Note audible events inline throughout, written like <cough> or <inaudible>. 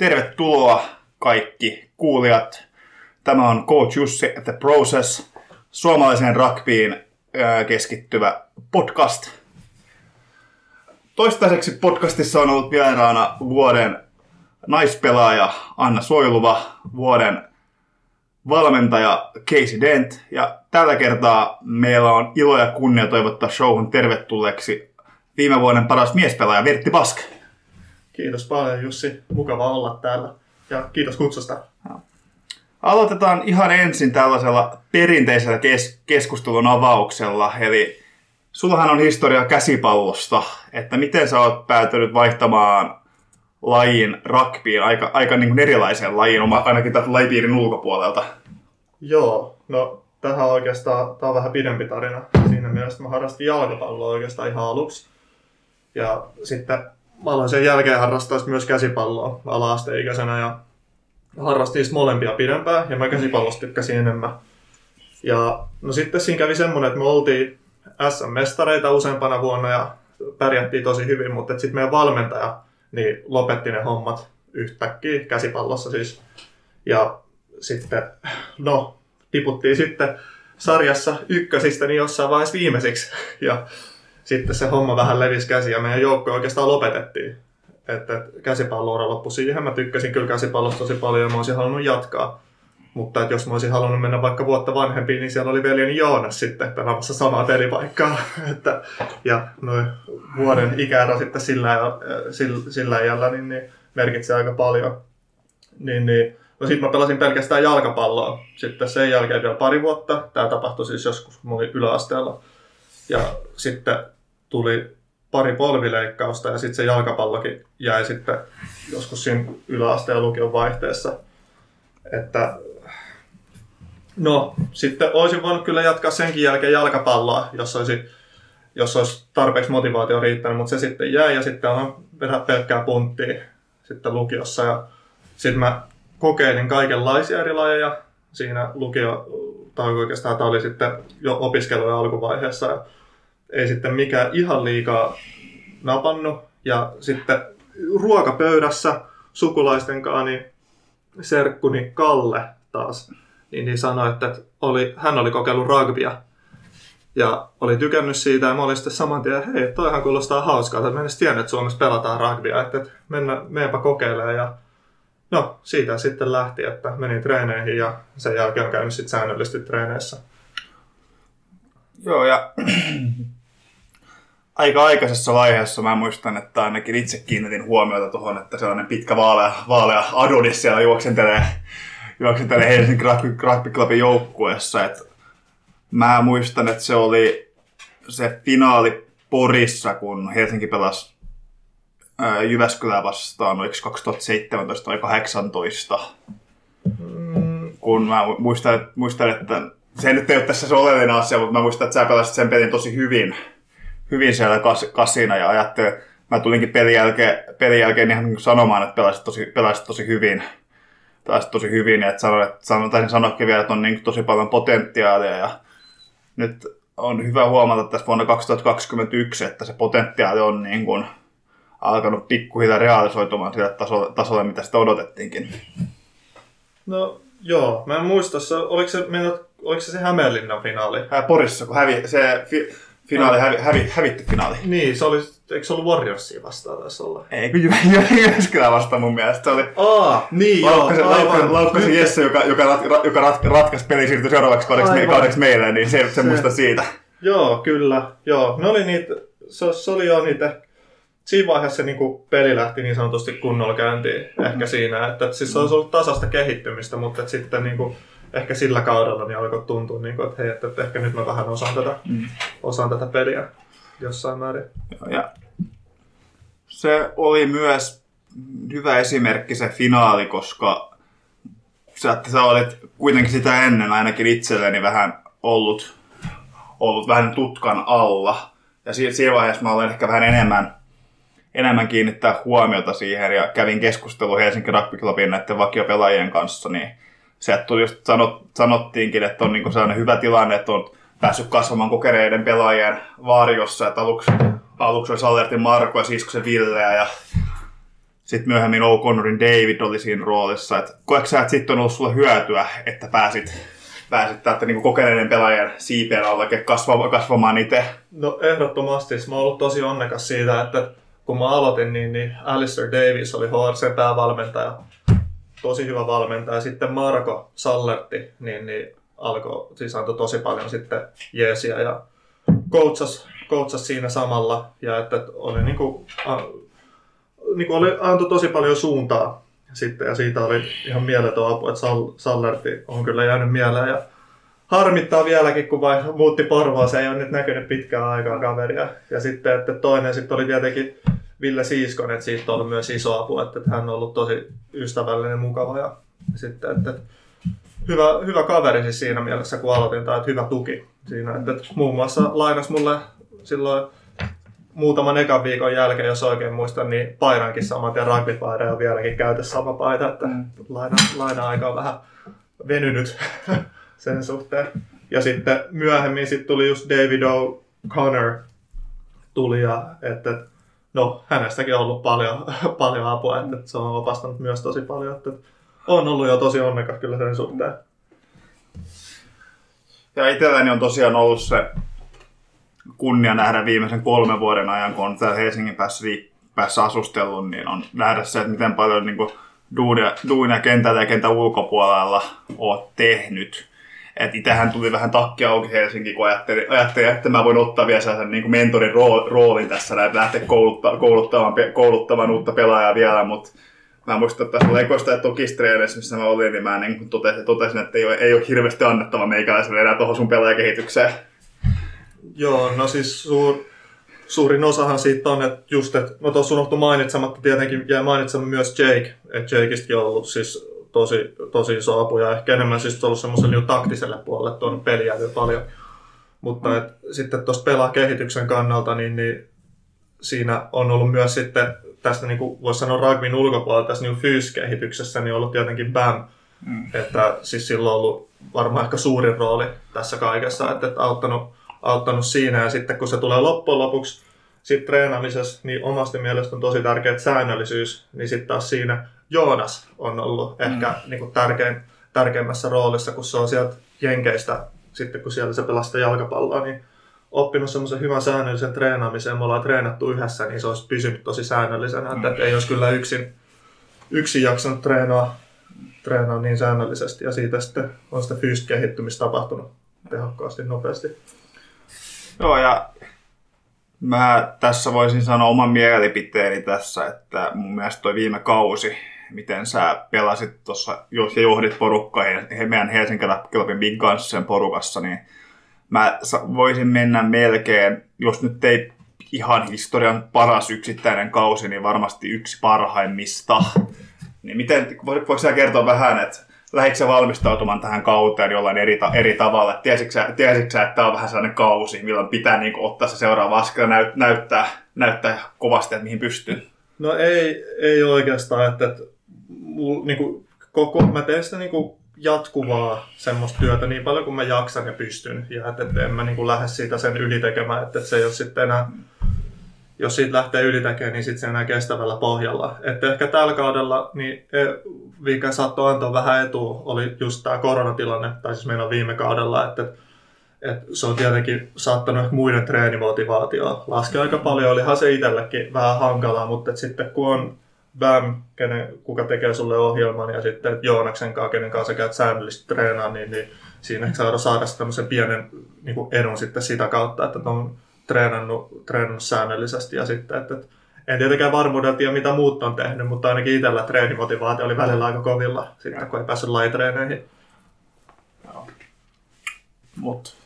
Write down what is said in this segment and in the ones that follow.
Tervetuloa kaikki kuulijat. Tämä on Coach Jussi at the Process, suomalaiseen rugbyin keskittyvä podcast. Toistaiseksi podcastissa on ollut vieraana vuoden naispelaaja Anna Soiluva, vuoden valmentaja Casey Dent ja tällä kertaa meillä on ilo ja kunnia toivottaa showhun tervetulleeksi viime vuoden paras miespelaaja Vertti Bask. Kiitos paljon Jussi, mukava olla täällä ja kiitos kutsusta. Aloitetaan ihan ensin tällaisella perinteisellä kes- keskustelun avauksella, eli sullahan on historia käsipallosta, että miten sä oot päätynyt vaihtamaan lajin rugbyin, aika, aika niin kuin erilaisen lajin, ainakin täältä lajipiirin ulkopuolelta. Joo, no tähän oikeastaan, tämä on vähän pidempi tarina. Siinä mielessä mä harrastin jalkapalloa oikeastaan ihan aluksi. Ja sitten mä aloin sen jälkeen harrastaa myös käsipalloa ala-asteikäisenä ja harrastin molempia pidempään ja mä käsipallosta tykkäsin enemmän. Ja no sitten siinä kävi semmoinen, että me oltiin SM-mestareita useampana vuonna ja pärjättiin tosi hyvin, mutta sitten meidän valmentaja niin lopetti ne hommat yhtäkkiä käsipallossa siis. Ja sitten, no, tiputtiin sitten sarjassa ykkösistä niin jossain vaiheessa viimeisiksi. Ja sitten se homma vähän levisi käsi ja meidän joukko oikeastaan lopetettiin. Että käsipalloura loppui siihen. Mä tykkäsin kyllä käsipallosta tosi paljon ja mä olisin halunnut jatkaa. Mutta että jos mä olisin halunnut mennä vaikka vuotta vanhempiin, niin siellä oli veljeni Joonas sitten pelaamassa samaa pelipaikkaa. <laughs> että, ja noin vuoden ikäero sitten sillä, sillä, sillä iällä niin, niin merkitsee aika paljon. Niin, niin, no sitten mä pelasin pelkästään jalkapalloa. Sitten sen jälkeen vielä pari vuotta. Tämä tapahtui siis joskus, kun mä olin yläasteella. Ja sitten tuli pari polvileikkausta ja sitten se jalkapallokin jäi sitten joskus siinä yläasteen lukion vaihteessa. Että no, sitten olisin voinut kyllä jatkaa senkin jälkeen jalkapalloa, jos olisi, jos olisi tarpeeksi motivaatio riittänyt, mutta se sitten jäi ja sitten on vähän pelkkää punttia sitten lukiossa. Ja sitten mä kokeilin kaikenlaisia eri lajeja siinä lukio, tai oikeastaan tämä oli sitten jo opiskelujen alkuvaiheessa. Ja ei sitten mikään ihan liikaa napannut. Ja sitten ruokapöydässä sukulaisten kanssa, niin serkkuni Kalle taas, niin, niin sanoi, että oli, hän oli kokeillut rugbya ja oli tykännyt siitä ja mä olin sitten saman tien, hei, toihan kuulostaa hauskaa, että mä en edes tiennyt, että Suomessa pelataan rugbya, että, että mennä, meenpä kokeilemaan ja no siitä sitten lähti, että menin treeneihin ja sen jälkeen on käynyt sitten säännöllisesti treeneissä. Joo ja aika aikaisessa vaiheessa mä muistan, että ainakin itse kiinnitin huomiota tuohon, että sellainen pitkä vaalea, vaalea Adonis siellä juoksentelee, juoksentelee Helsingin Rugby Clubin joukkueessa. Et mä muistan, että se oli se finaali Porissa, kun Helsinki pelasi Jyväskylää vastaan, oliko 2017 vai 2018. Mm. Kun mä muistan, muistan, että se nyt ei ole tässä se oleellinen asia, mutta mä muistan, että sä pelasit sen pelin tosi hyvin hyvin siellä kas, kasina ja ajattelin, mä tulinkin pelin jälkeen, pelin jälkeen ihan niin sanomaan, että pelasit tosi, pelasit tosi hyvin. Pelasit tosi hyvin, että sanoin, että sanoin, taisin sanoakin vielä, että on niin tosi paljon potentiaalia ja nyt on hyvä huomata tässä vuonna 2021, että se potentiaali on niin kuin alkanut pikkuhiljaa realisoitumaan sille tasolle, tasolle, mitä sitä odotettiinkin. No joo, mä en muista, oliko se, oliko se se Hämeenlinnan finaali? Porissa, kun hävi, se fi, Finaali hävi, hävi, hävitti finaali. Niin, se oli, eikö se ollut Warriorsia vastaan taisi olla? Ei, kun Jyväskylä vastaan mun mielestä. Se oli Aa, niin Laukkasen, joo, Laukkasen, Laukkasen Jesse, joka, joka, rat, joka rat, ratkaisi peli siirtyi seuraavaksi kaudeksi, aivan. kaudeksi meille, niin se, se, se muista siitä. Joo, kyllä. Joo, ne oli niitä, se, se oli jo niitä siinä vaiheessa niin kuin peli lähti niin sanotusti kunnolla käyntiin ehkä mm. siinä, että siis se olisi ollut tasasta kehittymistä, mutta että sitten niin kuin, ehkä sillä kaudella niin alkoi tuntua, niin kuin, että hei, että, että ehkä nyt mä vähän osaan tätä, mm. osaan tätä peliä jossain määrin. Ja se oli myös hyvä esimerkki se finaali, koska sä, sä olet kuitenkin sitä ennen ainakin itselleni vähän ollut, ollut vähän tutkan alla. Ja siinä vaiheessa mä olen ehkä vähän enemmän, enemmän kiinnittää huomiota siihen ja kävin keskustelua Helsingin Rugby Clubin näiden vakiopelaajien kanssa, niin sieltä tuli just sanot, sanottiinkin, että on niinku sellainen hyvä tilanne, että on päässyt kasvamaan kokeneiden pelaajien varjossa, että aluksi, aluksi olisi Alertin Marko ja se Ville ja sitten myöhemmin O'Connorin David oli siinä roolissa. Et koetko sä, että sitten on ollut sulle hyötyä, että pääsit, pääsit täältä niin kokeneiden pelaajien siipien alle kasvamaan, kasvamaan itse? No ehdottomasti. Mä oon ollut tosi onnekas siitä, että kun mä aloitin, niin, niin Alistair Davis oli HRC päävalmentaja. Tosi hyvä valmentaja. Sitten Marko Sallerti, niin, niin alkoi, siis antoi tosi paljon sitten jeesiä ja coachas, coachas siinä samalla. Ja että oli niin kuin, niin kuin oli, antoi tosi paljon suuntaa sitten ja siitä oli ihan mieletön apu, että Sallerti on kyllä jäänyt mieleen ja harmittaa vieläkin, kun vai muutti Porvoa, se ei ole nyt näkynyt pitkään aikaa kaveria. Ja sitten että toinen sitten oli tietenkin Ville Siiskon, että siitä on ollut myös iso apu, että hän on ollut tosi ystävällinen, mukava ja sitten, että hyvä, hyvä kaveri siis siinä mielessä, kun aloitin, tai että hyvä tuki siinä. Että, että muun muassa lainas mulle silloin muutaman ekan viikon jälkeen, jos oikein muistan, niin painankin samat ja rugbypaida on vieläkin käytössä sama paita, että mm. laina, laina-aika on vähän venynyt <laughs> sen suhteen. Ja sitten myöhemmin sitten tuli just David O'Connor tuli ja että no hänestäkin on ollut paljon, <laughs> paljon apua, että se on opastanut myös tosi paljon, että on ollut jo tosi onnekas kyllä sen suhteen. Ja itselläni on tosiaan ollut se kunnia nähdä viimeisen kolmen vuoden ajan, kun on täällä Helsingin päässä, päässä asustellut, niin on nähdä se, että miten paljon niin kuin, duunia, duunia kentällä ja kentän ulkopuolella oot tehnyt. Et itähän tuli vähän takkia auki Helsinki, kun ajattelin, ajattelin, että mä voin ottaa vielä sellaisen niin kuin mentorin roolin tässä, että lähteä kouluttamaan, kouluttamaan, kouluttamaan uutta pelaajaa vielä, mutta mä muistan, että tässä Lekosta ja Tokistreenissä, missä mä olin, niin mä niin totesin, totesin, että ei ole, ei ole hirveästi annettava meikäläiselle enää tuohon sun pelaajakehitykseen. Joo, no siis suur, suurin osahan siitä on, että just, että no tuossa unohtu mainitsematta tietenkin, jäi mainitsemaan myös Jake, että Jakeistäkin on ollut siis tosi, tosi iso apu ja ehkä enemmän siis ollut semmoiselle niin taktiselle puolelle tuon peliä paljon. Mutta mm. et, sitten tuosta pelaa-kehityksen kannalta, niin, niin siinä on ollut myös sitten tästä niin kuin voisi sanoa rugbyn ulkopuolella tässä niin fyyskehityksessä niin on ollut tietenkin BAM. Mm. Että siis sillä on ollut varmaan ehkä suurin rooli tässä kaikessa, että, että auttanut, auttanut siinä. Ja sitten kun se tulee loppujen lopuksi sitten treenaamisessa, niin omasti mielestä on tosi tärkeä säännöllisyys, niin sitten taas siinä Joonas on ollut mm. ehkä niin kuin tärkein, tärkeimmässä roolissa, kun se on sieltä Jenkeistä, sitten kun siellä se pelastaa jalkapalloa, niin oppinut semmoisen hyvän säännöllisen treenaamisen, me ollaan treenattu yhdessä, niin se olisi pysynyt tosi säännöllisenä, mm. että ei olisi kyllä yksin, yksin jaksanut treenaa, treenaa niin säännöllisesti ja siitä sitten on sitä fyysistä kehittymistä tapahtunut tehokkaasti, nopeasti. Joo, ja mä tässä voisin sanoa oman mielipiteeni tässä, että mun mielestä toi viime kausi, miten sä pelasit tuossa ja johdit porukkaa meidän Helsingin Clubin Big Gunsen porukassa, niin mä voisin mennä melkein, jos nyt ei ihan historian paras yksittäinen kausi, niin varmasti yksi parhaimmista. Niin miten, voitko sä kertoa vähän, että lähditkö valmistautumaan tähän kauteen jollain eri, eri tavalla? Tiesitkö sä, että tämä on vähän sellainen kausi, milloin pitää niin kuin, ottaa se seuraava askel näyt, näyttää, näyttää kovasti, että mihin pystyy? No ei, ei oikeastaan, että, että niin kuin, koko, mä teen sitä niin kuin jatkuvaa semmoista työtä niin paljon kuin mä jaksan ja pystyn. Ja että, että en mä niin kuin lähde siitä sen ylitekemään, että, että se ei ole sitten enää, jos siitä lähtee ylitekemään, niin sitten se enää kestävällä pohjalla. Että ehkä tällä kaudella, niin mikä e, saattoi antaa vähän etua, oli just tämä koronatilanne, tai siis meillä viime kaudella, että, että se on tietenkin saattanut muiden treenimotivaatioa laskea aika paljon. Olihan se itsellekin vähän hankalaa, mutta sitten kun on BAM, kenen, kuka tekee sulle ohjelman, ja sitten Joonaksen kanssa, kenen kanssa käyt säännöllisesti treenaa, niin, niin siinä saada, saada tämmöisen pienen niin edun sitten sitä kautta, että on treenannut, treenannut säännöllisesti ja sitten, että, että en tietenkään varmuudella tiedä, mitä muut on tehnyt, mutta ainakin itsellä treenimotivaatio oli välillä aika kovilla, sitten kun ei päässyt lajitreeneihin. Mut.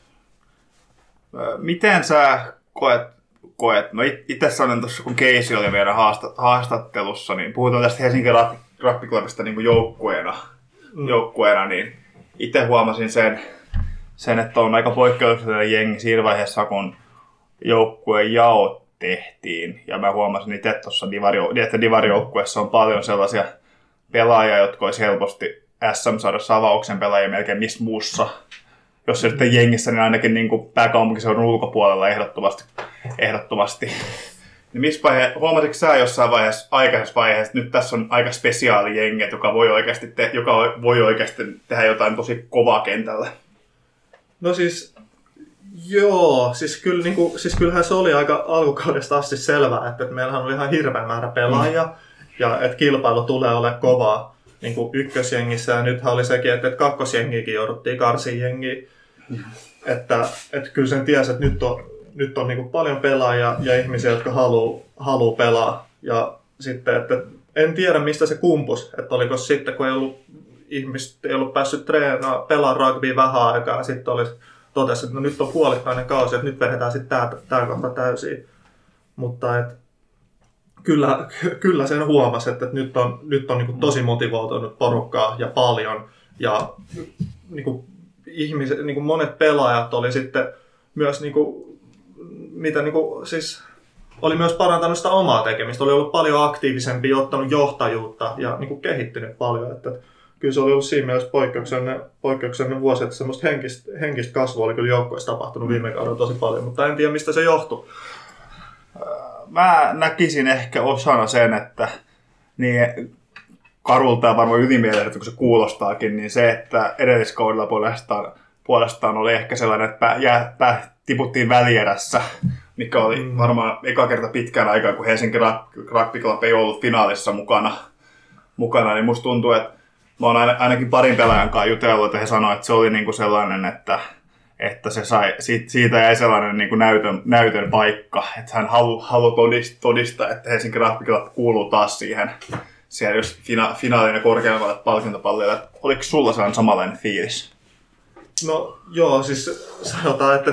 Miten sä koet koet? No itse sanoin tuossa, kun Keisi oli meidän haastattelussa, niin puhutaan tästä Helsingin Rappiklubista niin joukkueena, mm. joukkueena, niin itse huomasin sen, sen, että on aika poikkeuksellinen jengi siinä vaiheessa, kun joukkueen jaot tehtiin. Ja mä huomasin itse tuossa divari, että divarijoukkueessa on paljon sellaisia pelaajia, jotka olisi helposti SM-sarjassa avauksen pelaajia melkein missä muussa jos se sitten jengissä, niin ainakin niin kuin pääkaupunkiseudun ulkopuolella ehdottomasti. ehdottomasti. Niin missä vaihe, huomasitko sä jossain vaiheessa, aikaisessa vaiheessa, että nyt tässä on aika spesiaali jengi, joka voi oikeasti, te, joka voi oikeasti tehdä jotain tosi kovaa kentällä? No siis, joo, siis, kyllä, niin kuin, siis kyllähän se oli aika alkukaudesta asti selvää, että, että meillähän oli ihan hirveä määrä pelaajia, mm. ja että kilpailu tulee olemaan kovaa niin kuin ykkösjengissä, ja nythän oli sekin, että, että kakkosjengiäkin jouduttiin karsiin jengiin. Mm. Että, että kyllä sen tiesi, että nyt on, nyt on niin kuin paljon pelaajia ja ihmisiä, jotka haluaa haluu pelaa. Ja sitten, että en tiedä mistä se kumpus, että oliko sitten kun ei ollut ihmiset ei ollut päässyt treenaa, pelaa rugby vähän aikaa, ja sitten olisi totesi, että no nyt on puolittainen kausi, että nyt vedetään sitten tämä, tämä kohta täysin. Mutta et, kyllä, <laughs> kyllä sen huomasi, että, että nyt on, nyt on niin tosi motivoitunut porukkaa ja paljon. Ja niin kuin ihmiset, niin kuin monet pelaajat oli sitten myös niin kuin, mitä niin kuin, siis oli myös parantanut sitä omaa tekemistä, oli ollut paljon aktiivisempi, ottanut johtajuutta ja niin kuin kehittynyt paljon. Että, kyllä se oli ollut siinä mielessä poikkeuksellinen, poikkeuksellinen vuosi, että semmoista henkistä, henkistä kasvua oli kyllä joukkoissa tapahtunut viime kaudella tosi paljon, mutta en tiedä mistä se johtui. Mä näkisin ehkä osana sen, että niin karulta ja varmaan ylimieleltä, kun se kuulostaakin, niin se, että edelliskaudella puolestaan, puolestaan oli ehkä sellainen, että pää, jää, pää, tiputtiin välierässä, mikä oli mm. varmaan eka kerta pitkään aikaa, kun Helsinki Rugby Club ei ollut finaalissa mukana, mukana niin musta tuntuu, että mä oon ainakin parin pelaajan kanssa jutellut, että he sanoivat, että se oli niinku sellainen, että, että se sai, siitä jäi sellainen niinku näytön, näytön paikka, että hän halu, halu todistaa, todistaa, että Helsinki Rugby kuuluu taas siihen, siihen jos fina, finaalin ja korkeammalle palkintopallille. Oliko sulla sellainen samanlainen fiilis? No joo, siis sanotaan, että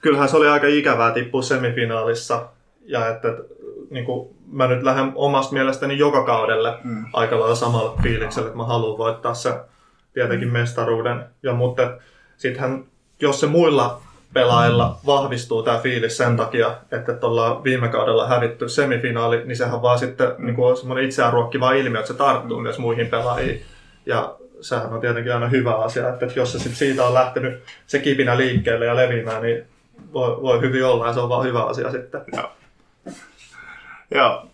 kyllähän se oli aika ikävää tippua semifinaalissa ja että niin kuin, mä nyt lähden omasta mielestäni joka kaudelle mm. aika lailla samalla fiiliksellä, että mä haluan voittaa se tietenkin mm. mestaruuden. Ja mutta sittenhän, jos se muilla pelaajilla vahvistuu tämä fiilis sen takia, että ollaan viime kaudella hävitty semifinaali, niin sehän vaan sitten mm. niin on semmoinen itseään ruokkiva ilmiö, että se tarttuu mm. myös muihin pelaajiin. Ja sehän on tietenkin aina hyvä asia, että jos se sit siitä on lähtenyt se kipinä liikkeelle ja leviämään, niin voi, voi hyvin olla ja se on vaan hyvä asia sitten. Joo. Joo.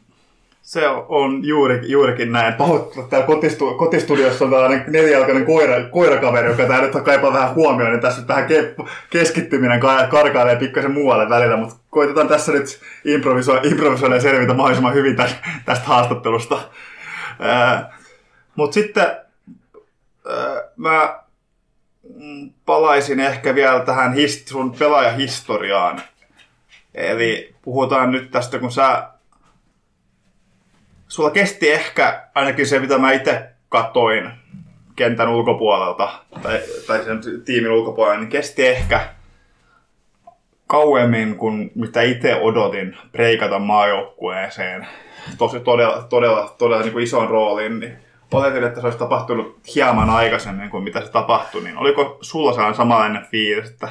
Se on juuri, juurikin näin. Pahoittelut täällä kotistu, kotistudiossa on tällainen neljälkäinen koira, koirakaveri, joka tää nyt kaipaa vähän huomioon, niin tässä vähän ke- keskittyminen karkailee pikkasen muualle välillä, mutta koitetaan tässä nyt improvisoida, improvisoida ja selvitä mahdollisimman hyvin tästä, tästä haastattelusta. mutta sitten ää, mä palaisin ehkä vielä tähän hist- sun pelaajahistoriaan. Eli puhutaan nyt tästä, kun sä sulla kesti ehkä ainakin se, mitä mä itse katoin kentän ulkopuolelta tai, tai sen tiimin ulkopuolelta, niin kesti ehkä kauemmin kuin mitä itse odotin preikata maajoukkueeseen. Tosi todella, todella, todella niin kuin ison roolin, niin oletin, että se olisi tapahtunut hieman aikaisemmin kuin mitä se tapahtui, niin oliko sulla samanlainen fiilis, että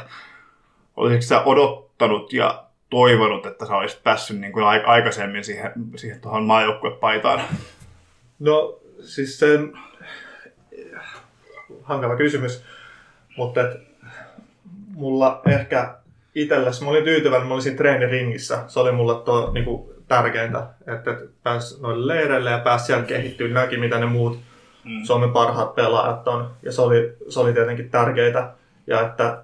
olisiko sä odottanut ja toivonut, että sä olisit päässyt niin kuin aikaisemmin siihen, siihen tuohon maajoukkuepaitaan? No siis sen hankala kysymys, mutta et, mulla ehkä itsellesi, mä olin tyytyväinen, mä olisin treeniringissä. Se oli mulle tuo niin kuin, tärkeintä, että, että pääsi noille leireille ja pääsi siellä kehittyä, näki mitä ne muut mm. Suomen parhaat pelaajat on. Ja se oli, se oli tietenkin tärkeää. Ja että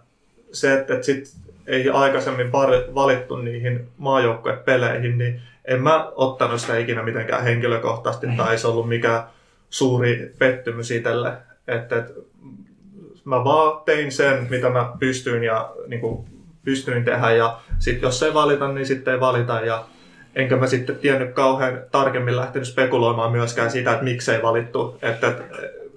se, että, että sit ei aikaisemmin valittu niihin maajoukkuepeleihin, niin en mä ottanut sitä ikinä mitenkään henkilökohtaisesti tai se ollut mikään suuri pettymys itselle. Että, että mä vaan tein sen, mitä mä pystyin ja niin kuin, pystyin tehdä ja sitten jos ei valita, niin sitten ei valita ja enkä mä sitten tiennyt kauhean tarkemmin lähtenyt spekuloimaan myöskään sitä, että miksei valittu. Että, että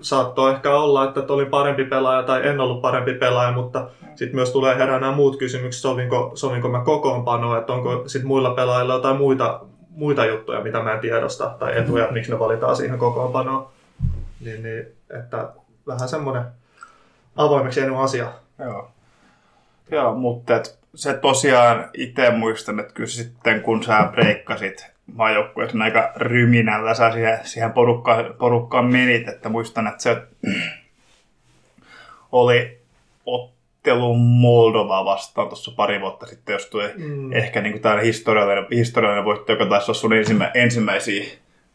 saattoi ehkä olla, että oli parempi pelaaja tai en ollut parempi pelaaja, mutta sitten myös tulee herää muut kysymykset, sovinko, sovinko mä kokoonpanoa, että onko sitten muilla pelaajilla jotain muita, muita juttuja, mitä mä en tiedosta, tai etuja, miksi ne valitaan siihen kokoonpanoon. Niin, niin, että vähän semmoinen avoimeksi jäänyt asia. Joo. Joo, mutta et se tosiaan itse muistan, että kyllä sitten kun sä breikkasit maajoukkueessa aika ryminällä sä siihen, siihen porukkaan, porukkaan menit, että muistan, että se <clears throat> oli ottelu Moldovaa vastaan tuossa pari vuotta sitten, jos tuli Mm. ehkä niin tämä historiallinen, historiallinen voitto, joka taisi olla sun ensimmä, ensimmäisiä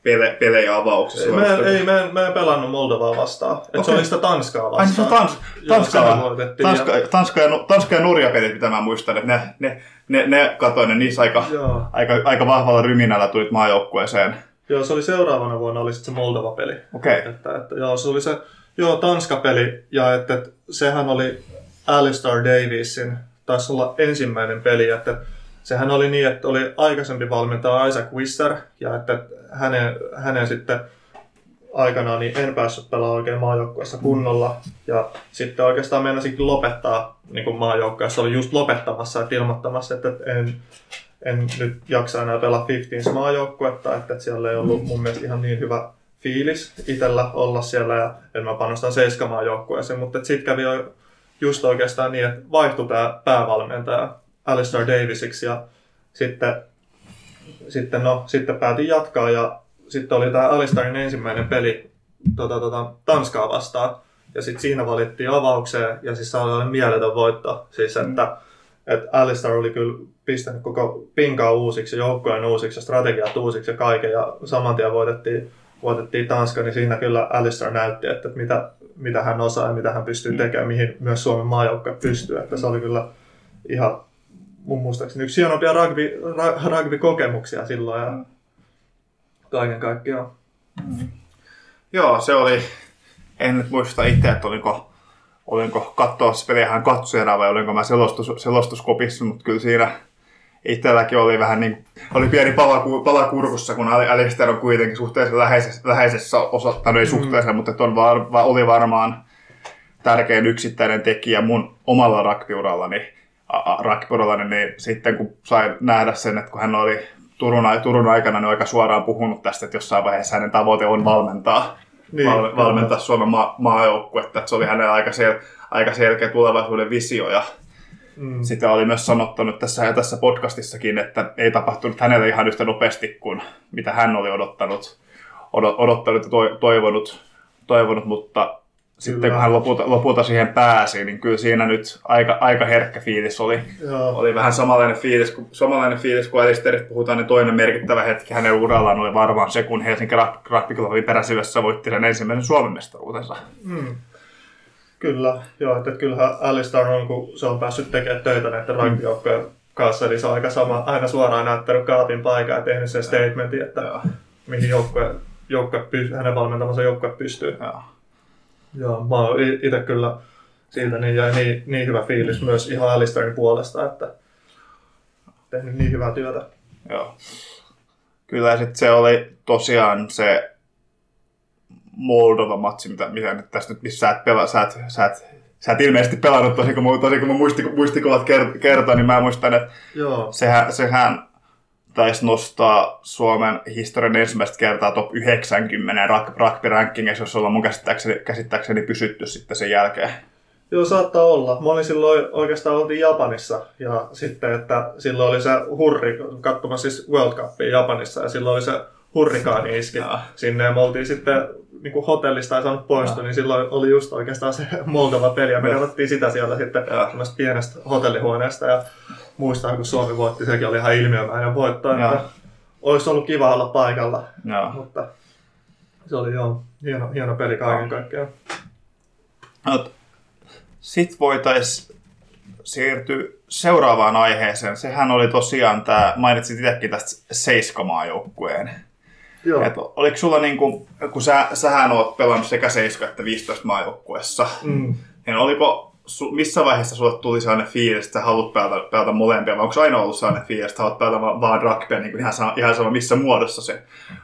pele, pelejä avauksessa. Mä en, ei, mä en, mä en pelannut Moldovaa vastaan. Et Se Okei. oli sitä Tanskaa Ai niin se vastaan. on Tans, Joo, Tanska. Tanska, Tanska, ja, Tanska ja Norja pelit, mitä mä muistan, että ne, ne, ne, ne katoin, ne niissä aika, Joo. aika, aika vahvalla ryminällä tulit maajoukkueeseen. Joo, se oli seuraavana vuonna oli se Moldova-peli. Okei. Että, että, joo, se oli se joo, Tanska-peli, ja että, että sehän oli Alistair Davisin, taisi olla ensimmäinen peli, että sehän oli niin, että oli aikaisempi valmentaja Isaac Wisser, ja että hänen, hänen sitten aikanaan niin en päässyt pelaamaan oikein maajoukkueessa kunnolla. Ja sitten oikeastaan meinasinkin lopettaa niin maajoukkueessa. Oli just lopettamassa, että ilmoittamassa, että en, en nyt jaksa enää pelaa 15 maajoukkuetta, että, siellä ei ollut mun mielestä ihan niin hyvä fiilis itsellä olla siellä ja en mä panostan seiskamaan joukkueeseen, mutta sitten kävi jo just oikeastaan niin, että vaihtui tämä päävalmentaja Alistair Davisiksi ja sitten, sitten, no, sitten päätin jatkaa ja sitten oli tämä Alistairin ensimmäinen peli tota, tota, Tanskaa vastaan ja sitten siinä valittiin avaukseen ja siis se oli mieletön voitto. Siis että, että Alistair oli kyllä pistänyt koko pinkaa uusiksi, joukkojen uusiksi ja strategiat uusiksi ja kaiken ja saman tien voitettiin, voitettiin Tanska, niin siinä kyllä Alistair näytti, että mitä, mitä hän osaa ja mitä hän pystyy tekemään, mihin myös Suomen maajoukkue pystyy. Että se oli kyllä ihan mun muistaakseni yksi hienompia rugby, rugby-kokemuksia silloin ja kaiken kaikkiaan. Joo, se oli, en nyt muista itse, että olinko, olinko katsoa peliähän katsojana vai olinko mä selostus, selostuskopissa, mutta kyllä siinä itselläkin oli vähän niin, oli pieni pala, pala kurkussa, kun Ali- Alistair on kuitenkin suhteellisen läheisessä, läheisessä osa, tai no ei suhteellisen, mutta että on var, va, oli varmaan tärkein yksittäinen tekijä mun omalla a- rugbyurallani, niin sitten kun sain nähdä sen, että kun hän oli Turun, Turun aikana niin aika suoraan puhunut tästä, että jossain vaiheessa hänen tavoite on valmentaa, Niin, val, kyllä. valmentaa Suomen ma- maajoukkuetta, että se oli hänellä aika, sel- aika selkeä tulevaisuuden visio ja Mm. sitä oli myös sanottanut tässä ja tässä podcastissakin, että ei tapahtunut hänelle ihan yhtä nopeasti kuin mitä hän oli odottanut, odot, odottanut ja toi- toivonut, toivonut mutta sitten Kyllä. kun hän lopulta, lopulta siihen pääsi, niin kyllä siinä nyt aika, aika herkkä fiilis oli. Joo. Oli vähän samanlainen fiilis, kun, samanlainen fiilis kuin Alisterista puhutaan, niin toinen merkittävä hetki hänen urallaan oli varmaan se, kun Helsinki Rugby Clubin peräsyvässä voitti sen ensimmäisen Suomen mestaruutensa. Mm. Kyllä, joo, että kyllähän Alistair on, kun se on päässyt tekemään töitä näiden rugbyjoukkojen kanssa, niin se on aika sama, aina suoraan näyttänyt kaapin paikan ja tehnyt sen statementin, että Joo, mihin joukkue, joukkue hänen valmentamansa joukkue pystyy. joo. Joo, mä oon itse kyllä siitä niin jäi niin, niin hyvä fiilis myös ihan Alistairin puolesta, että tehnyt niin hyvää työtä. Joo. Kyllä sitten se oli tosiaan se Moldova-matsi, mitä, mitä nyt tästä nyt, missä sä et, pela, sä et, sä et, sä et ilmeisesti pelannut tosi, kun, tosi kun muistiku, muistikuvat ker- kertoo, niin mä muistan, että Joo, sehän, sehän taisi nostaa Suomen historian ensimmäistä kertaa top 90 rug- rugby-rankingissa, jos ollaan mun käsittääkseni, käsittääkseni pysytty sitten sen jälkeen. Joo, saattaa olla. Mä olin silloin oikeastaan oltiin Japanissa ja sitten, että silloin oli se hurri, katsomassa siis World Cupia Japanissa ja silloin oli se hurrikaani iski Joo. sinne ja me oltiin sitten niin kuin hotellista ei saanut poistua, niin silloin oli just oikeastaan se <laughs> Moldova-peli ja me katsottiin sitä sieltä sitten semmoista pienestä hotellihuoneesta ja muistan, kun Suomi voitti, sekin oli ihan ilmiömäinen voitto, että olisi ollut kiva olla paikalla, Joo. mutta se oli joo, hieno, hieno peli kaiken kaikkiaan. Sitten voitaisiin siirtyä seuraavaan aiheeseen. Sehän oli tosiaan tämä, mainitsit itsekin tästä Seiska-maajoukkueen. Joo. Et oliko sulla niinku, kun sä, sähän oot pelannut sekä 7 että 15 maajoukkuessa, Mm. niin oliko, su, missä vaiheessa sulle tuli sellainen fiilis, että sä haluat pelata, pelata molempia, vai onko aina ollut sellainen fiilis, että haluat pelata va- vaan rugbya, niin kuin ihan, sama, ihan sama missä muodossa se,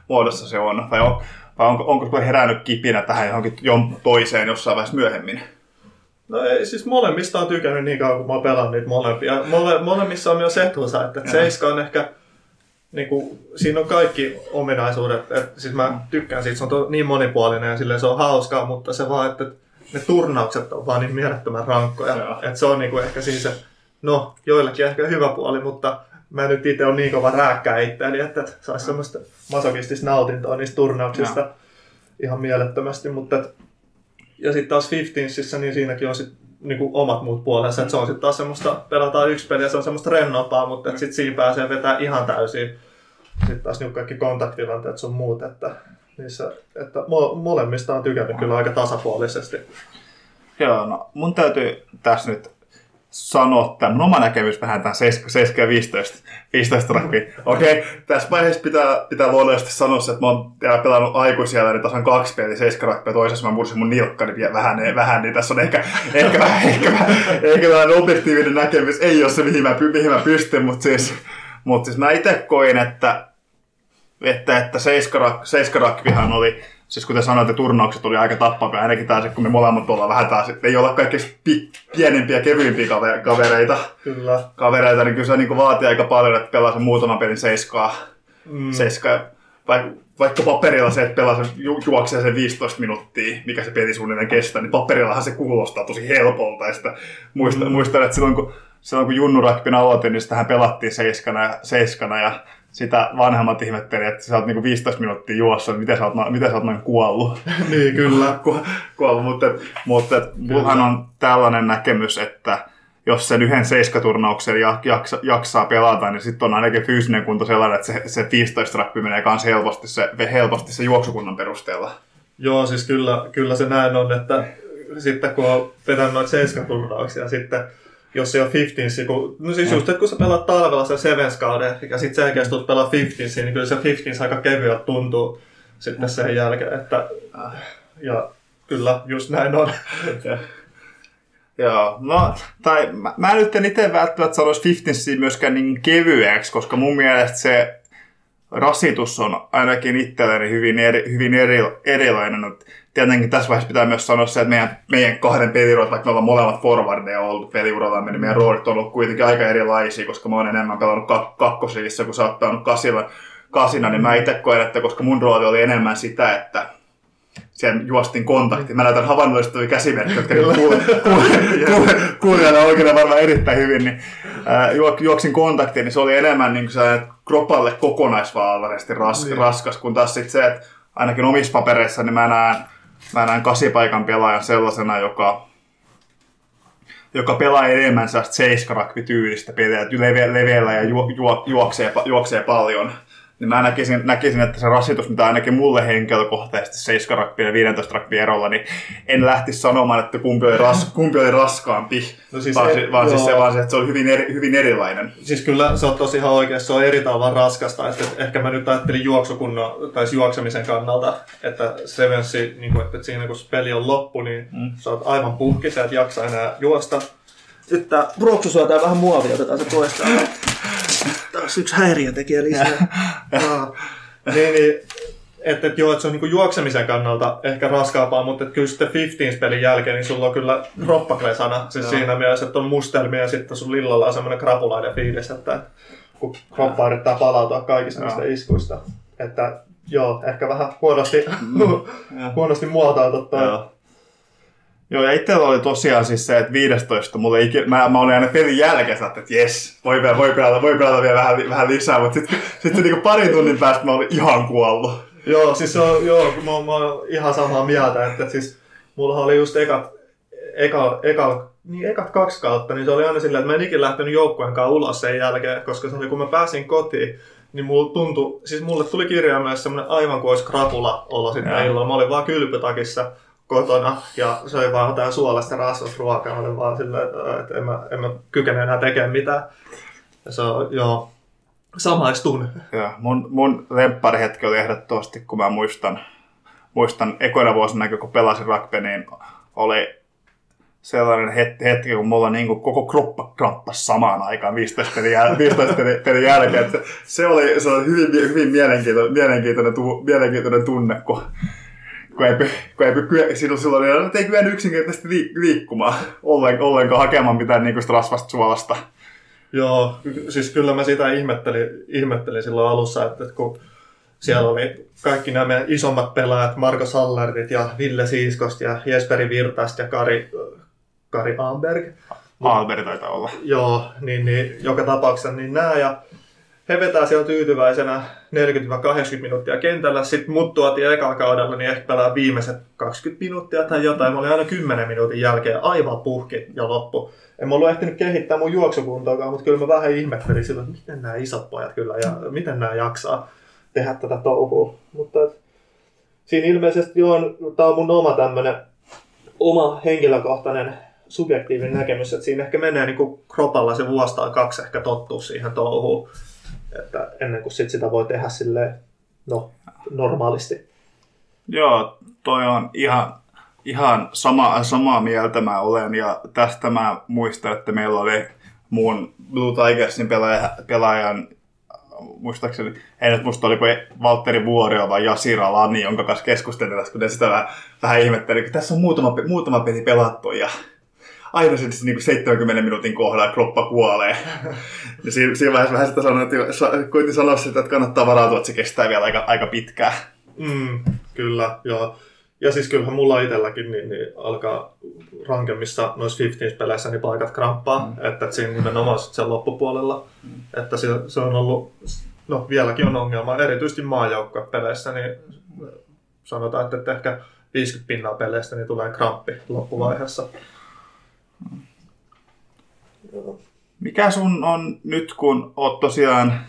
muodossa se on, vai, on, vai onko, onko sulla herännyt kipinä tähän johonkin jon toiseen jossain vaiheessa myöhemmin? No ei, siis molemmista on tykännyt niin kauan, kun mä oon pelannut niitä molempia. Mole, molemmissa on myös etunsa, että Joo. seiska on ehkä, niin kuin, siinä on kaikki ominaisuudet. Et, siis mä tykkään siitä, se on to, niin monipuolinen ja silleen se on hauskaa, mutta se vaan, että ne turnaukset on vaan niin mielettömän rankkoja. Että se on niin kuin ehkä siinä se, no joillekin ehkä hyvä puoli, mutta mä nyt itse on niin kova rääkkää itseäni, että, saisi semmoista masokistista nautintoa niistä turnauksista ihan mielettömästi, mutta et, ja sitten taas 15sissä, niin siinäkin on sit niinku omat muut puolensa. Et se on sitten taas semmoista, pelataan yksi peli ja se on semmoista rennompaa, mutta sitten siinä pääsee vetää ihan täysin. Sitten taas niinku kaikki kontaktilanteet sun muut, että, niissä, että mo- molemmista on tykännyt kyllä aika tasapuolisesti. Joo, no mun täytyy tässä nyt sanoa että mun oma näkemys vähän tämän 7 ja 15, 15 rugby. Okei, okay, tässä vaiheessa pitää, pitää luonnollisesti sanoa se, että mä oon täällä pelannut aikuisia, niin tasan kaksi peliä 7 rugby, toisessa mä mursin mun nilkkani vielä vähän, vähän, niin tässä on ehkä, ehkä, vähän, ehkä, vähän, ehkä vähän objektiivinen näkemys, ei ole se mihin mä, mihin mä pystyn, mutta siis, mutta siis mä itse koin, että että, että seiskarakvihan oli, siis kuten sanoitte, turnaukset oli aika tappavia, ainakin taas, kun me molemmat ollaan vähän taas, ei olla kaikki pi- pienempiä, kevyimpiä kavereita. Kyllä. Kavereita, niin kyllä se niin vaatii aika paljon, että pelaa sen muutaman pelin seiskaa. Mm. seiskaa. Vaikka, vaikka paperilla se, että pelaa sen, ju- juoksee sen 15 minuuttia, mikä se peli suunnilleen kestää, niin paperillahan se kuulostaa tosi helpolta. Ja sitä muistan, mm. muistan että silloin kun, silloin kun Junnu aloitin, niin sitähän pelattiin seiskana, seiskana ja sitä vanhemmat ihmetteli, että sä oot niinku 15 minuuttia juossa, niin miten sä oot, miten sä oot noin kuollut. <laughs> niin, kyllä. Ku, kuollut, mutta, mutta mullahan on tällainen näkemys, että jos sen yhden seiskaturnauksen jaksa, jaksaa pelata, niin sitten on ainakin fyysinen kunto sellainen, että se, se 15 rappi menee myös helposti se, helposti se juoksukunnan perusteella. Joo, siis kyllä, kyllä se näin on, että sitten kun on vetänyt noita seiskaturnauksia, sitten jos se on 15, kun, no siis just, että kun sä pelaat talvella se Sevens kauden ja sitten selkeästi tulet pelaa 15, niin kyllä se 15 aika kevyet tuntuu sitten sen jälkeen, että ja kyllä, just näin on. Joo, no, tai mä, mä nyt en itse välttämättä sanoisi 15 myöskään niin kevyeksi, koska mun mielestä se rasitus on ainakin itselleni hyvin, eri, hyvin eri, erilainen. Tietenkin tässä vaiheessa pitää myös sanoa se, että meidän, meidän kahden peliurot, vaikka me ollaan molemmat forwardeja ollut peliuralla, niin meidän roolit on ollut kuitenkin aika erilaisia, koska mä oon enemmän pelannut kak- kakkosrivissä, kun sä oot pelannut kasilla, kasina, niin mä itse koen, että koska mun rooli oli enemmän sitä, että sen juostin kontakti. Mä näytän havainnollistavia käsimerkkejä, jotka niin <laughs> kuulijana oikein varmaan erittäin hyvin, niin ää, juoksin kontaktiin, niin se oli enemmän niin kuin kropalle kokonaisvaltaisesti ras, raskas, kun taas sit se, että ainakin omissa papereissa, niin mä näen mä näen kasipaikan pelaajan sellaisena, joka, joka pelaa enemmän sellaista seiskarakvityylistä peliä, leveällä ja ju, ju, juoksee, juoksee paljon niin mä näkisin, näkisin, että se rasitus, mitä ainakin mulle henkilökohtaisesti 7 rakkien ja 15 rakkien erolla, niin en lähtisi sanomaan, että kumpi oli, ras, <laughs> kumpi oli raskaampi, no siis vaan, e- vaan siis se, vaan se, että se oli hyvin, eri, hyvin erilainen. Siis kyllä se on tosi ihan oikeassa, se on eri tavalla raskasta. Että ehkä mä nyt ajattelin juoksukunnan, tai juoksemisen kannalta, että Sevensi, niin kuin, että siinä kun peli on loppu, niin mm. sä oot aivan puhki, sä et jaksa enää juosta. Sitten tää Broksu syö vähän muovia, otetaan se pois <laughs> taas yksi häiriötekijä lisää. <laughs> niin, niin, että, että joo, että se on niin juoksemisen kannalta ehkä raskaampaa, mutta että kyllä sitten 15-pelin jälkeen niin sulla on kyllä kroppaklesana. Siis joo. siinä mielessä, että on mustelmia ja sitten sun lillalla on semmoinen krapulainen fiilis, että kun kroppa yrittää palautua kaikista niistä iskuista. Että joo, ehkä vähän huonosti, mm. <laughs> huonosti muotoiltu toi Joo, ja itsellä oli tosiaan siis se, että 15, mulle ikinä, mä, mä olin aina pelin jälkeen, että jes, voi, voi, pelata, voi pelata vielä vähän, vähän lisää, mutta sitten sit niin parin tunnin päästä mä olin ihan kuollut. Joo, siis se on, joo, mä, mä oon ihan samaa mieltä, että siis mulla oli just ekat, eka, eka, niin ekat kaksi kautta, niin se oli aina silleen, että mä en ikinä lähtenyt joukkueen kanssa ulos sen jälkeen, koska se oli kun mä pääsin kotiin, niin mulla tuntui, siis mulle tuli kirjaimeessa semmoinen aivan kuin olisi krapula olla sitten illalla. Mä olin vaan kylpytakissa kotona ja söin vaan jotain suolasta rasvasruokaa. Olin vaan silleen, että en mä, en mä kykene enää tekemään mitään. Ja se on, joo, samaistun. Ja mun, mun lempparihetki oli ehdottomasti, kun mä muistan, muistan ekoina vuosina, kun pelasin rugby, niin oli sellainen hetki, kun mulla niin kuin koko kroppa kramppasi samaan aikaan 15 pelin, jäl- 15 pelin jälkeen. Että se oli, se oli hyvin, hyvin mielenkiintoinen, mielenkiintoinen, tu, mielenkiintoinen tunne, kun kun ei, kun ei, silloin, silloin ei kyennyt yksinkertaisesti liikkumaan <laughs> ollenkaan, ollenkaan hakemaan mitään niin rasvasta suolasta. Joo, siis kyllä mä sitä ihmettelin, ihmettelin silloin alussa, että kun siellä oli kaikki nämä meidän isommat pelaajat, Marko Sallardit ja Ville Siiskost ja Jesperi Virtast ja Kari, Kari Amberg. Alberg taitaa olla. Joo, niin, niin joka tapauksessa niin nämä ja he vetää siellä tyytyväisenä 40-80 minuuttia kentällä. Sitten mut tuotiin ekalla kaudella, niin ehkä pelaa viimeiset 20 minuuttia tai jotain. Mä olin aina 10 minuutin jälkeen aivan puhki ja loppu. En mä ollut ehtinyt kehittää mun juoksukuntoakaan, mutta kyllä mä vähän ihmettelin sillä, että miten nämä isot pojat kyllä ja miten nämä jaksaa tehdä tätä touhua. Mutta et, siinä ilmeisesti on, tää on mun oma tämmönen oma henkilökohtainen subjektiivinen näkemys, että siinä ehkä menee niin kropalla se vuostaan kaksi ehkä tottuu siihen touhuun, että ennen kuin sit sitä voi tehdä silleen, no, normaalisti. Joo, toi on ihan, ihan sama, samaa mieltä mä olen ja tästä mä muistan, että meillä oli mun Blue Tigersin pelaaja, pelaajan muistaakseni, ei nyt musta oliko Valtteri Vuorio vai Jasira Lani, jonka kanssa keskustelin kun ne sitä vähän, vähän ihmetteli, kun tässä on muutama, muutama peli pelattu ja aina se niin 70 minuutin kohdalla kroppa kuolee. <laughs> Ja siinä, siinä vaiheessa vähän sitä sanoin, että koitin sanoa sitä, että kannattaa varautua, että se kestää vielä aika, aika pitkään. Mm, kyllä, joo. Ja siis kyllähän mulla itselläkin niin, niin alkaa rankemmissa noissa 15-peleissä niin paikat kramppaa, mm. että, että siinä nimenomaan sen loppupuolella, mm. että se, se, on ollut, no vieläkin on ongelma, erityisesti maajoukkuepeleissä, niin sanotaan, että, että ehkä 50 pinnaa peleistä niin tulee kramppi loppuvaiheessa. Mm. Mikä sun on nyt, kun oot tosiaan,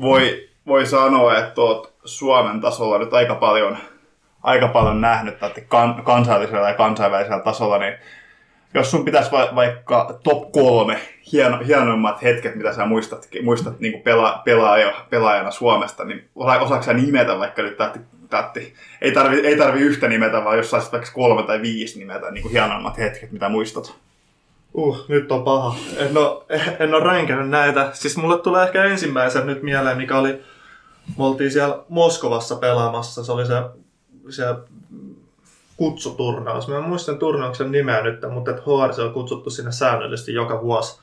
voi, voi sanoa, että oot Suomen tasolla nyt aika paljon – aika paljon nähnyt että kan, kansallisella ja kansainvälisellä tasolla, niin jos sun pitäisi va- vaikka top kolme hieno, hienoimmat hetket, mitä sä muistat, muistat niin pela, pelaaja, pelaajana Suomesta, niin osaako sä nimetä vaikka nyt tähti, tähti. Ei, tarvi, ei tarvi yhtä nimetä, vaan jos saisit vaikka kolme tai viisi nimetä niin kuin hienoimmat hetket, mitä muistat. Uh, nyt on paha. En ole, en ole ränkännyt näitä. Siis mulle tulee ehkä ensimmäisen nyt mieleen, mikä oli, me oltiin siellä Moskovassa pelaamassa. Se oli se se kutsuturnaus. Mä en muista turnauksen nimeä nyt, mutta että HRC on kutsuttu sinne säännöllisesti joka vuosi.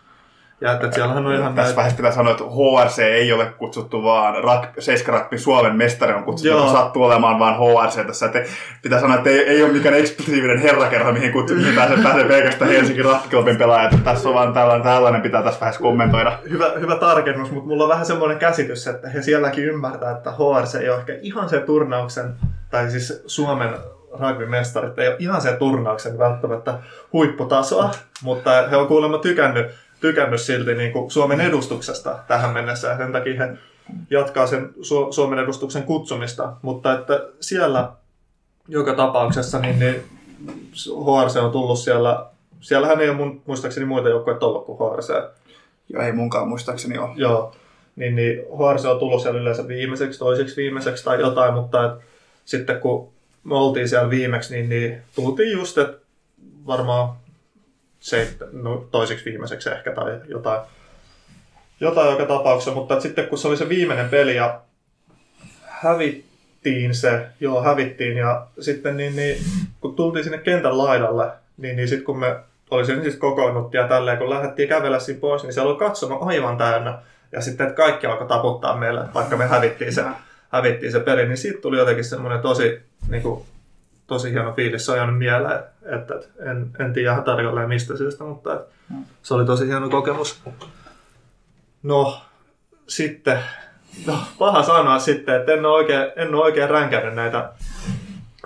Ja että siellähän on ihan Tässä näitä... vaiheessa pitää sanoa, että HRC ei ole kutsuttu vaan rak... Seiskarakpin Suomen mestari on kutsuttu, Joo. sattuu olemaan vaan HRC tässä. Että pitää sanoa, että ei, ei ole mikään eksklusiivinen herrakerho, mihin, kutsu, mihin pääsee, pääsee pelkästään Helsingin Rakkiklubin pelaaja. Että tässä on vaan tällainen, tällainen pitää tässä vaiheessa kommentoida. Hyvä, hyvä tarkennus, mutta mulla on vähän semmoinen käsitys, että he sielläkin ymmärtää, että HRC ei ole ehkä ihan se turnauksen tai siis Suomen rugbymestarit ei ole ihan se turnauksen välttämättä huipputasoa, mutta he on kuulemma tykännyt, tykännyt silti niin kuin Suomen edustuksesta tähän mennessä ja sen takia he jatkaa sen Su- Suomen edustuksen kutsumista, mutta että siellä joka tapauksessa niin, niin HRC on tullut siellä, siellähän ei ole mun, muistaakseni muita joukkoja ollut kuin HRC. Joo, ei munkaan muistaakseni ole. Joo, niin, niin HRC on tullut siellä yleensä viimeiseksi, toiseksi viimeiseksi tai jotain, mutta et, sitten kun me oltiin siellä viimeksi, niin, niin tultiin just, että varmaan se, no, toiseksi viimeiseksi ehkä tai jotain, jotain joka tapauksessa, mutta sitten kun se oli se viimeinen peli ja hävittiin se, joo hävittiin ja sitten niin, niin, kun tultiin sinne kentän laidalle, niin, niin sitten kun me olisin siis kokoonnut ja tälleen, kun lähdettiin kävellä siinä pois, niin siellä oli katsoma aivan täynnä. Ja sitten että kaikki alkoi taputtaa meille, vaikka me hävittiin se hävittiin se peli, niin siitä tuli jotenkin semmoinen tosi, niin kuin, tosi hieno fiilis. Se on jäänyt mieleen, että, että en, en tiedä ihan tarkalleen mistä syystä, mutta että se oli tosi hieno kokemus. No, sitten, no, paha sanoa sitten, että en ole oikein, en ole oikein ränkännyt näitä,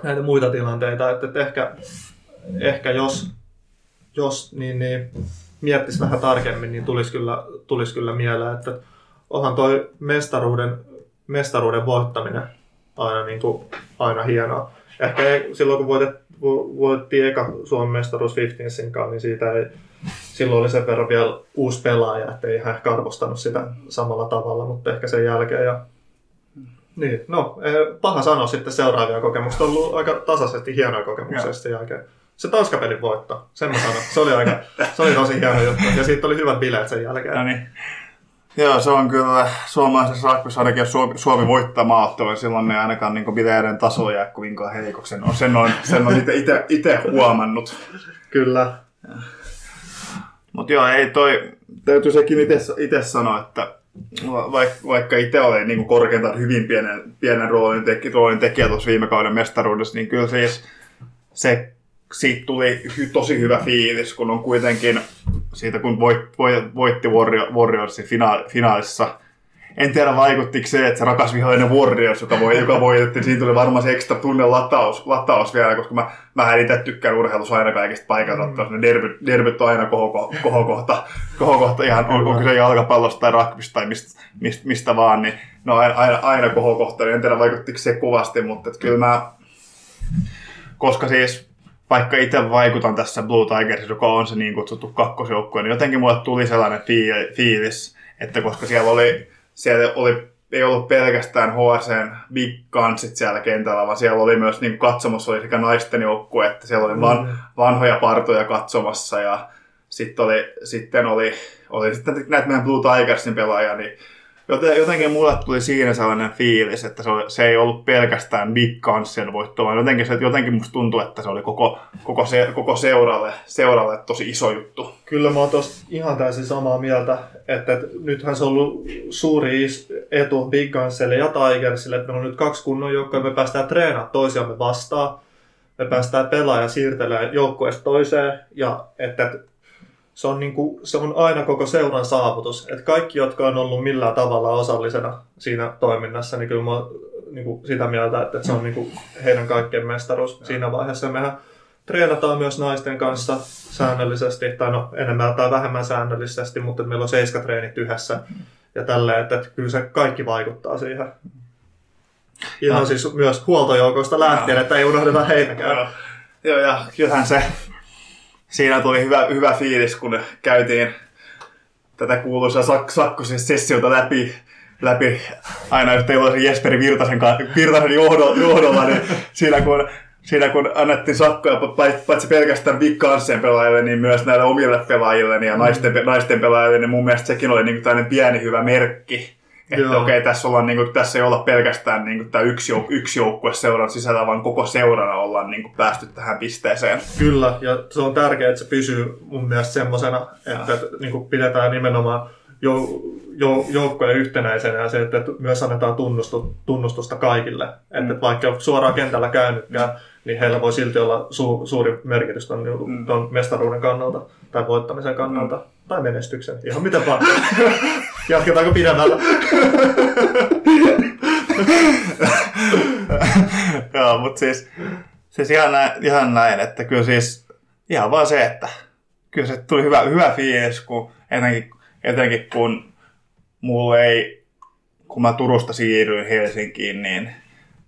näitä muita tilanteita, että, että ehkä, ehkä jos, jos niin, niin miettisi vähän tarkemmin, niin tulisi kyllä, tulisi kyllä mieleen, että onhan toi mestaruuden mestaruuden voittaminen aina, niin kuin, aina hienoa. Ehkä silloin kun voitet, voitettiin eka Suomen mestaruus 15 kanssa, niin siitä ei, silloin oli sen verran vielä uusi pelaaja, että ei hän ehkä arvostanut sitä samalla tavalla, mutta ehkä sen jälkeen. Ja, niin, no, eh, paha sanoa sitten seuraavia kokemuksia. On ollut aika tasaisesti hienoja kokemuksia sitten jälkeen. Se Tanskapelin voitto, sen mä sanon. Se oli, aika, se oli tosi hieno juttu. Ja siitä oli hyvät bileet sen jälkeen. No niin. Joo, se on kyllä suomalaisessa ainakin, jos Suomi, Suomi voittaa maattelua, silloin ne ainakaan niin bileiden taso jää kovinkaan heikoksi. No, sen on, sen on itse huomannut. kyllä. Mutta joo, ei toi, täytyy sekin itse sanoa, että vaikka, vaikka itse olen niin korkeintaan hyvin pienen, pienen roolin, teki, roolin tekijä tuossa viime kauden mestaruudessa, niin kyllä siis se siitä tuli hy, tosi hyvä fiilis, kun on kuitenkin siitä, kun voit, voit, voitti Warriorsin fina, finaalissa. En tiedä vaikuttiko se, että se rakas vihollinen Warriors, joka, voi, joka voitettiin, siinä tuli varmaan se ekstra tunne lataus, lataus vielä, koska mä, mä itse tykkään urheilussa aina kaikista paikalta, mm. ne derbyt, derbyt on aina kohokohta, kohokohta, kohokohta ihan, on, onko se jalkapallosta tai rugbysta tai mistä, mistä, mistä vaan, niin no aina, aina, aina kohokohta, niin en tiedä vaikuttiko se kuvasti, mutta että kyllä mä, koska siis vaikka itse vaikutan tässä Blue Tigers, joka on se niin kutsuttu kakkosjoukkue, niin jotenkin mulle tuli sellainen fiilis, että koska siellä oli, siellä oli ei ollut pelkästään HSN Big Gunsit siellä kentällä, vaan siellä oli myös niin katsomassa oli sekä naisten joukkue, että siellä oli van, mm. vanhoja partoja katsomassa ja sitten oli, sitten oli, oli sitten näitä meidän Blue Tigersin pelaajia, niin Joten, jotenkin mulle tuli siinä sellainen fiilis, että se, oli, se ei ollut pelkästään Big Gunsien voitto, vaan jotenkin, se, jotenkin musta tuntui, että se oli koko, koko, se, koko seuralle, seuralle tosi iso juttu. Kyllä mä oon ihan täysin samaa mieltä, että, että nythän se on ollut suuri etu Big Gunsille ja Tigersille, että meillä on nyt kaksi kunnon joukkoa, me päästään treenaamaan toisiamme vastaan, me päästään pelaamaan ja siirtelemään joukkueesta toiseen, ja että se on, niin kuin, se on aina koko seuran saavutus. Että kaikki, jotka on ollut millään tavalla osallisena siinä toiminnassa, niin kyllä mä niin kuin sitä mieltä, että se on niin kuin heidän kaikkien mestaruus siinä vaiheessa. Mehän treenataan myös naisten kanssa säännöllisesti, tai no enemmän tai vähemmän säännöllisesti, mutta meillä on seiskatreenit yhdessä ja tälleen, että, että kyllä se kaikki vaikuttaa siihen. Ihan no. siis myös huoltojoukoista lähtien, no. että ei unohdeta heitäkään. Joo, ja kyllähän se siinä tuli hyvä, hyvä fiilis, kun käytiin tätä kuuluisaa sak- sakkosen sessiota läpi, läpi aina yhteen Jesperi Virtasen, Virtasen johdolla, niin siinä kun siinä kun annettiin sakkoja paitsi pelkästään Big Gunsien pelaajille, niin myös näille omille pelaajille ja naisten, naisten pelaajille, niin mun mielestä sekin oli niin tämmöinen pieni hyvä merkki että okei, okay, tässä, ollaan, niin kuin, tässä ei olla pelkästään niin kuin, tämä yksi, jouk- yksi joukkue seuran sisällä, vaan koko seurana ollaan niin kuin, päästy tähän pisteeseen. Kyllä, ja se on tärkeää, että se pysyy mun mielestä semmoisena, että, että niin kuin pidetään nimenomaan jo, jo, joukkojen yhtenäisenä ja se, että myös annetaan tunnustu, tunnustusta kaikille. Mm. Että vaikka suoraan kentällä käynytkään, niin heillä voi silti olla su, suuri merkitys ton, mm. ton mestaruuden kannalta tai voittamisen kannalta. Mm tai menestyksen. Ihan mitä vaan. <laughs> Jatketaanko pidemmällä? Joo, mutta siis, siis ihan, näin, ihan näin, että kyllä siis ihan vaan se, että kyllä se tuli hyvä, hyvä fiilis, kun etenkin, etenkin kun mulle ei, kun mä Turusta siirryin Helsinkiin, niin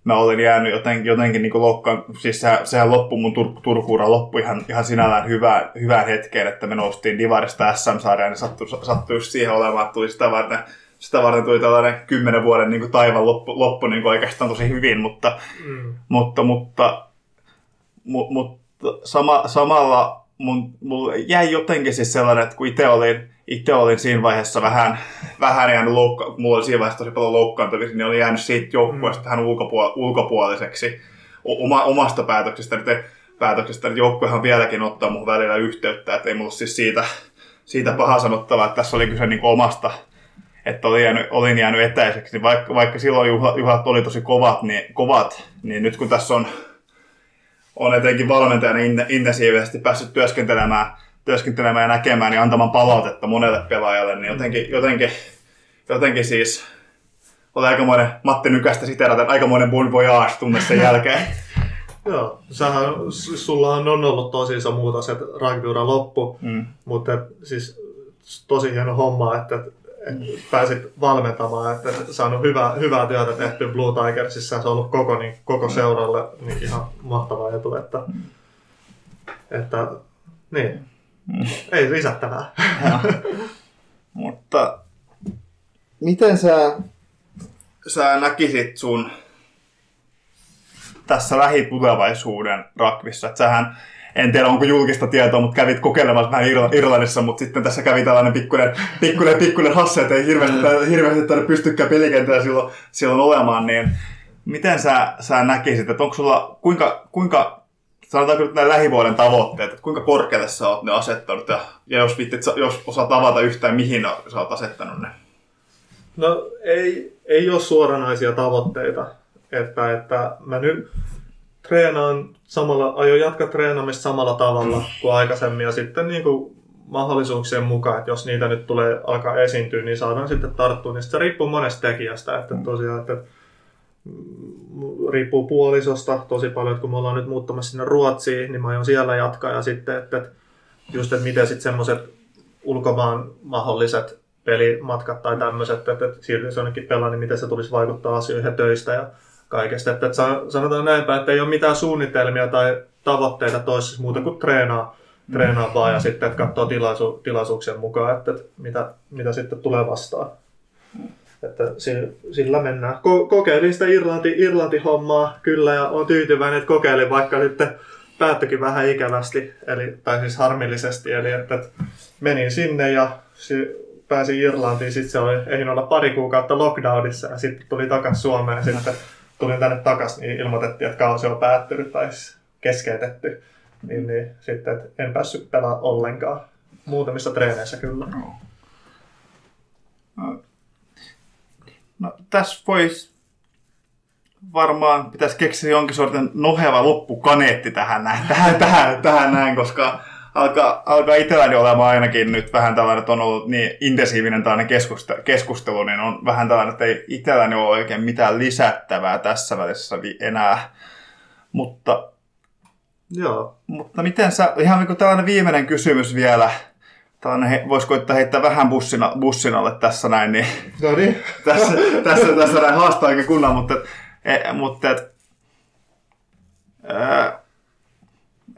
mä olin jäänyt jotenkin, jotenkin niin loukkaan, siis sehän, sehän loppui mun Tur- Turkuura loppui ihan, ihan sinällään hyvään, hyvään hetkeen, että me noustiin Divarista SM-sarjaan, niin sattui, sattui siihen olemaan, että tuli sitä varten, sitä varten tuli tällainen kymmenen vuoden niin taivan loppu, loppu niin oikeastaan tosi hyvin, mutta, mm. mutta, mutta, mutta, mutta sama, samalla mun, mulla jäi jotenkin siis sellainen, että kun itse olin, itse olin siinä vaiheessa vähän, vähän jäänyt loukka, mulla oli siinä vaiheessa tosi paljon loukkaantumisia, niin olin jäänyt siitä joukkueesta mm. vähän ulkopuol- ulkopuoliseksi oma, omasta päätöksestä. Te, päätöksestä, että joukkuehan vieläkin ottaa mun välillä yhteyttä, että ei mulla siis siitä, siitä paha sanottavaa, että tässä oli kyse niin omasta, että olin jäänyt, olin jäänyt etäiseksi, niin vaikka, vaikka silloin juhlat, juhlat oli tosi kovat niin, kovat, niin nyt kun tässä on, on etenkin valmentajana intensiivisesti päässyt työskentelemään työskentelemään ja näkemään ja antamaan palautetta monelle pelaajalle, niin jotenkin, jotenkin, jotenkin siis oli aikamoinen Matti Nykästä siteraten, aikamoinen bon voyage tunne sen jälkeen. <laughs> Joo, sähän, sullahan on ollut tosi iso muutos, että rugbyura loppu, mm. mutta siis tosi hieno homma, että, että pääsit valmentamaan, että saanut hyvää, hyvää työtä tehty Blue Tigersissa, se on ollut koko, niin, koko seuralle niin ihan mahtava etu, että, että niin, Mm. Ei lisättävää. Mutta miten sä, sä näkisit sun tässä lähitulevaisuuden rakvissa? Että sähän, en tiedä onko julkista tietoa, mutta kävit kokeilemassa vähän Irlannissa, mutta sitten tässä kävi tällainen pikkuinen, pikkuinen, pikkuinen hasse, että ei hirveästi, mm. hirveästi tänne pystykään pelikentällä silloin, silloin olemaan, niin miten sä, sä näkisit, että onko sulla, kuinka, kuinka sanotaanko nyt näin lähivuoden tavoitteet, että kuinka korkealle sä oot ne asettanut ja, ja jos, vittit, jos osaat avata yhtään, mihin sä oot asettanut ne? No ei, ei ole suoranaisia tavoitteita, että, että mä nyt treenaan samalla, aion jatkaa treenaamista samalla tavalla kuin aikaisemmin ja sitten niin kuin mahdollisuuksien mukaan, että jos niitä nyt tulee alkaa esiintyä, niin saadaan sitten tarttua. Niin se riippuu monesta tekijästä, että tosiaan, että riippuu puolisosta tosi paljon, että kun me ollaan nyt muuttamassa sinne Ruotsiin, niin mä aion siellä jatkaa ja sitten, että, just, että miten sitten semmoiset ulkomaan mahdolliset pelimatkat tai tämmöiset, että, että siirtyisi jonnekin pelaan, niin miten se tulisi vaikuttaa asioihin ja töistä ja kaikesta. Että, että sanotaan näinpä, että ei ole mitään suunnitelmia tai tavoitteita toisessa muuta kuin treenaa, treenaa vaan ja sitten että katsoo tilaisu, tilaisuuksien mukaan, että, että mitä, mitä sitten tulee vastaan. Että sillä mennään. Ko- kokeilin sitä Irlanti, Irlanti-hommaa kyllä ja on tyytyväinen, että kokeilin vaikka sitten päättyikin vähän ikävästi, eli, tai siis harmillisesti, eli että, että menin sinne ja pääsin Irlantiin, sitten se oli, ehdin olla pari kuukautta lockdownissa ja sitten tuli takaisin Suomeen ja sitten tulin tänne takaisin, niin ilmoitettiin, että kausi on päättynyt tai siis keskeytetty. Niin, niin sitten että en päässyt pelaamaan ollenkaan. Muutamissa treeneissä kyllä. No. No, tässä voisi varmaan pitäisi keksiä jonkin sortin noheva loppukaneetti tähän näin, <laughs> tähän, tähän, tähän näin koska alkaa, alkaa itselläni olemaan ainakin nyt vähän tällainen, että on ollut niin intensiivinen tällainen keskustelu, keskustelu niin on vähän tällainen, että ei itselläni ole oikein mitään lisättävää tässä välissä enää. Mutta, Joo. mutta miten sä, ihan niin kuin tällainen viimeinen kysymys vielä, tällainen, he, voisi koittaa heittää vähän bussina, bussin alle tässä näin, niin, no niin. <laughs> tässä, tässä, tässä näin haastaa oikein kunnan, mutta, e, mutta et, ää,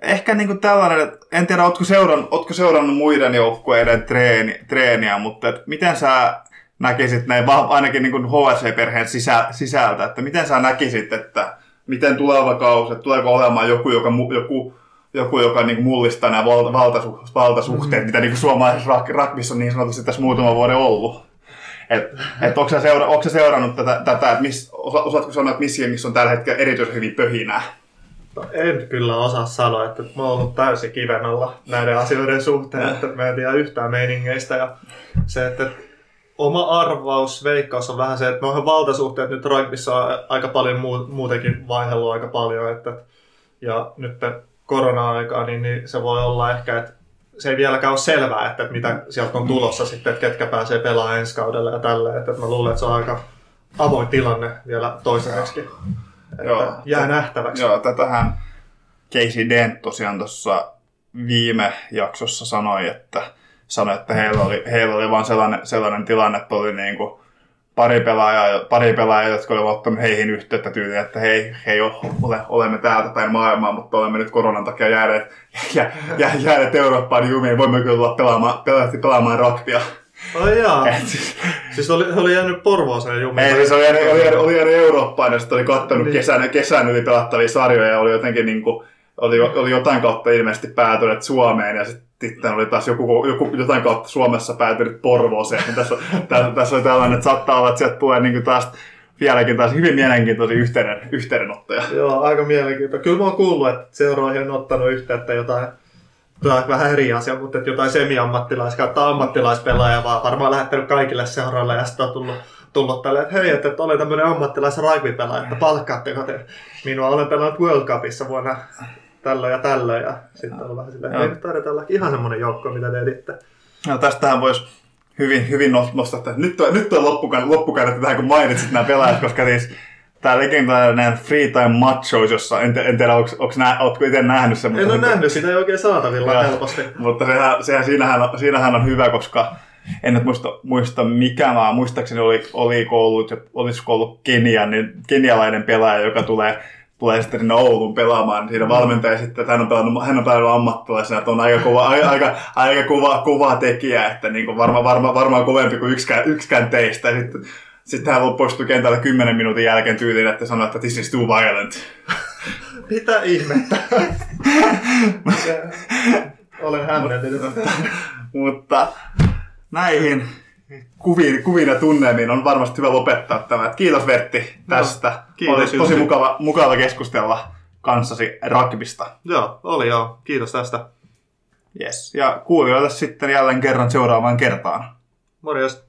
ehkä niin kuin tällainen, en tiedä, ootko seurannut, ootko seurannut muiden joukkueiden treeni, treeniä, mutta et miten sä näkisit näin, ainakin niin kuin HSV-perheen sisä, sisältä, että miten sä näkisit, että miten tuleva kausi, että tuleeko olemaan joku, joka, joku, joku, joka niin mullistaa nämä valta, valtasu, valtasuhteet, mm-hmm. mitä niin suomalaisessa rugbyssa on niin sanotusti tässä muutama vuoden ollut. Et, et onko, sä seura, onko sä seurannut tätä, tätä että miss, osaatko sanoa, että missä missä on tällä hetkellä erityisen hyvin pöhinää? No, en kyllä osaa sanoa, että mä oon ollut täysin kiven alla näiden asioiden suhteen, että mä en tiedä yhtään meiningeistä. Ja se, että oma arvaus, veikkaus on vähän se, että noihin valtasuhteet nyt rugbyssa on aika paljon muutenkin vaihellut aika paljon. Että, ja nyt korona-aikaa, niin, niin se voi olla ehkä, että se ei vieläkään ole selvää, että, että mitä sieltä on tulossa sitten, että ketkä pääsee pelaamaan ensi kaudella ja tälleen. Että, että mä luulen, että se on aika avoin tilanne vielä toiseksi. Joo, jää nähtäväksi. Joo, tätähän Casey Dent tosiaan tuossa viime jaksossa sanoi, että, sanoi, että heillä oli, heillä oli vaan sellainen, sellainen tilanne, että oli niin kuin pari pelaajaa, pari pelaajaa, jotka olivat ottaneet heihin yhteyttä tyyliin, että hei, hei ole, olemme täältä päin maailmaa, mutta olemme nyt koronan takia jääneet, jä, jä, jääneet Eurooppaan jumiin, voimme kyllä olla pelaamaan, pelaamaan, pelaamaan rakpia. Ai jaa. Et, siis, siis oli, oli jäänyt Porvooseen jumiin. Ei, siis oli jäänyt, oli, jäänyt, oli jäänyt Eurooppaan ja sitten oli kattonut niin. kesän, kesän yli pelattavia sarjoja ja oli jotenkin niin kuin, oli, oli jotain kautta ilmeisesti päätynyt Suomeen ja sitten oli taas joku, joku jotain kautta Suomessa päätynyt Porvooseen. tässä, tässä, tässä oli tällainen, että saattaa olla, että sieltä tulee niin taas vieläkin taas hyvin mielenkiintoisia yhteyden, yhteydenottoja. Joo, aika mielenkiintoista. Kyllä mä oon kuullut, että seuraajan on ottanut yhteyttä jotain Tuo on vähän eri asia, mutta että jotain semi-ammattilais- kautta ammattilaispelaaja vaan varmaan lähettänyt kaikille seuraille ja sitten on tullut, tullut tälle, että hei, että olen tämmöinen ammattilais rugby-pelaaja, että palkkaatteko te minua, olen pelannut World Cupissa vuonna tällä ja tällä ja sitten on vähän silleen, että tarvitaan olla ihan semmoinen joukko, mitä te editte. No tästähän voisi hyvin, hyvin nostaa, että nyt on, nyt on loppukauden, tähän kun mainitsit nämä pelaajat, koska siis Tää legendaarinen Free Time Machos, jossa en, en tiedä, onko, onko nä, ootko itse nähnyt sen. En ole nähnyt, sitä ei oikein saatavilla ja, helposti. Mutta sehän, sehän siinähän, siinähän on hyvä, koska en nyt muista, muista mikä maa, muistaakseni oli, oliko ollut, olisiko ollut Kenia, niin kenialainen pelaaja, joka tulee tulee sitten sinne Oulun pelaamaan. Siinä mm. valmentaja sitten, että hän on pelannut, hän on pelannut ammattilaisena, että on aika kova, aika, aika kova, kova tekijä, että niin kuin varma, varma, varmaan kovempi kuin yksikään, yksikään teistä. Sitten sitten hän poistui kentällä 10 minuutin jälkeen tyyliin, että sanoi, että this is too violent. <laughs> Mitä ihmettä? <laughs> Olen hämmentynyt. <laughs> Mutta näihin kuviin ja tunnelmiin on varmasti hyvä lopettaa tämä. Kiitos Vertti tästä. No, kiitos, oli tosi mukava, mukava keskustella kanssasi rugbysta. Joo, oli joo. Kiitos tästä. Yes. Ja kuulijoille sitten jälleen kerran seuraavaan kertaan. Morjesta.